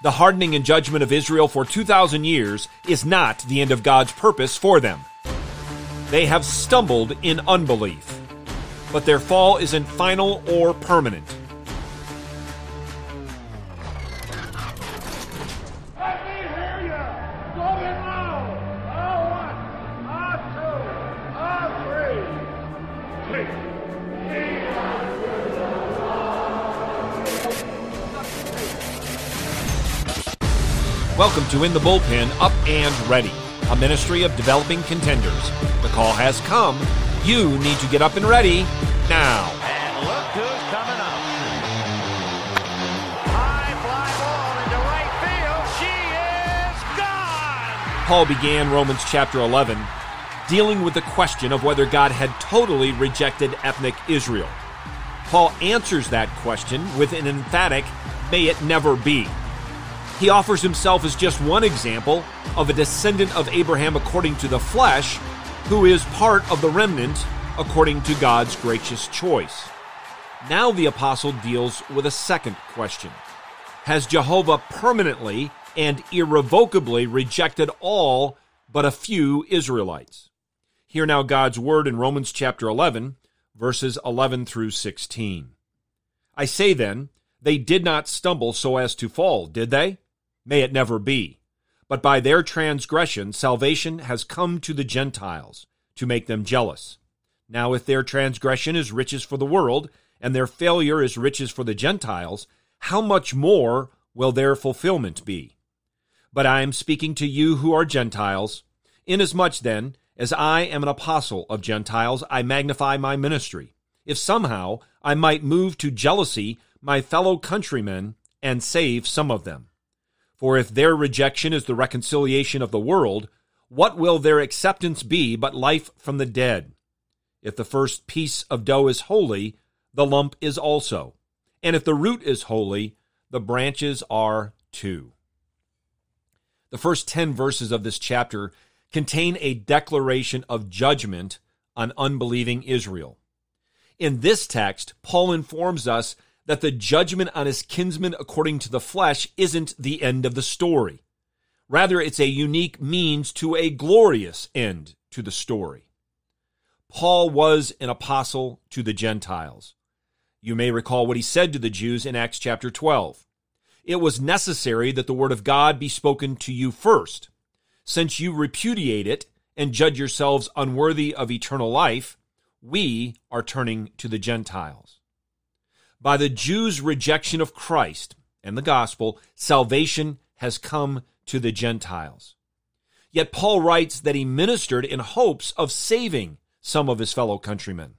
the hardening and judgment of Israel for 2,000 years is not the end of God's purpose for them. They have stumbled in unbelief, but their fall isn't final or permanent. Welcome to In the Bullpen Up and Ready, a ministry of developing contenders. The call has come. You need to get up and ready now. And look who's coming up. High fly ball into right field. She is gone. Paul began Romans chapter 11 dealing with the question of whether God had totally rejected ethnic Israel. Paul answers that question with an emphatic, may it never be. He offers himself as just one example of a descendant of Abraham according to the flesh, who is part of the remnant according to God's gracious choice. Now the apostle deals with a second question Has Jehovah permanently and irrevocably rejected all but a few Israelites? Hear now God's word in Romans chapter 11, verses 11 through 16. I say then, they did not stumble so as to fall, did they? May it never be. But by their transgression, salvation has come to the Gentiles to make them jealous. Now, if their transgression is riches for the world, and their failure is riches for the Gentiles, how much more will their fulfillment be? But I am speaking to you who are Gentiles. Inasmuch then, as I am an apostle of Gentiles, I magnify my ministry. If somehow I might move to jealousy my fellow countrymen and save some of them. For if their rejection is the reconciliation of the world, what will their acceptance be but life from the dead? If the first piece of dough is holy, the lump is also. And if the root is holy, the branches are too. The first 10 verses of this chapter contain a declaration of judgment on unbelieving Israel. In this text, Paul informs us that the judgment on his kinsmen according to the flesh isn't the end of the story. Rather, it's a unique means to a glorious end to the story. Paul was an apostle to the Gentiles. You may recall what he said to the Jews in Acts chapter 12. It was necessary that the word of God be spoken to you first. Since you repudiate it and judge yourselves unworthy of eternal life, we are turning to the Gentiles. By the Jews' rejection of Christ and the gospel, salvation has come to the Gentiles. Yet Paul writes that he ministered in hopes of saving some of his fellow countrymen.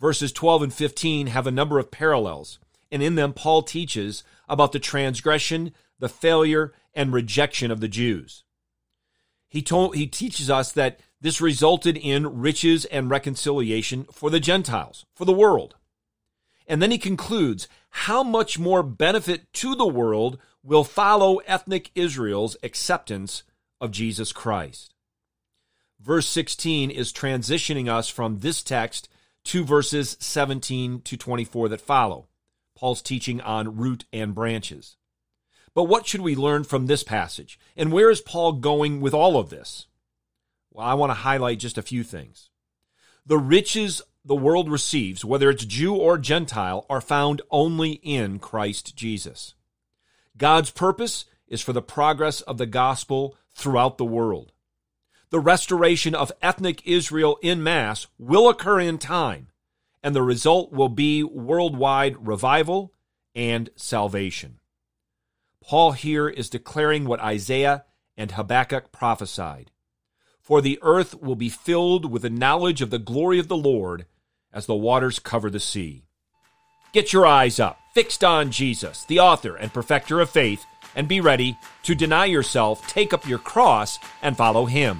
Verses 12 and 15 have a number of parallels, and in them Paul teaches about the transgression, the failure, and rejection of the Jews. He, told, he teaches us that this resulted in riches and reconciliation for the Gentiles, for the world. And then he concludes how much more benefit to the world will follow ethnic Israel's acceptance of Jesus Christ. Verse 16 is transitioning us from this text to verses 17 to 24 that follow. Paul's teaching on root and branches. But what should we learn from this passage? And where is Paul going with all of this? Well, I want to highlight just a few things. The riches the world receives, whether it's Jew or Gentile, are found only in Christ Jesus. God's purpose is for the progress of the gospel throughout the world. The restoration of ethnic Israel in mass will occur in time, and the result will be worldwide revival and salvation. Paul here is declaring what Isaiah and Habakkuk prophesied. For the earth will be filled with the knowledge of the glory of the Lord as the waters cover the sea. Get your eyes up, fixed on Jesus, the author and perfecter of faith, and be ready to deny yourself, take up your cross, and follow him.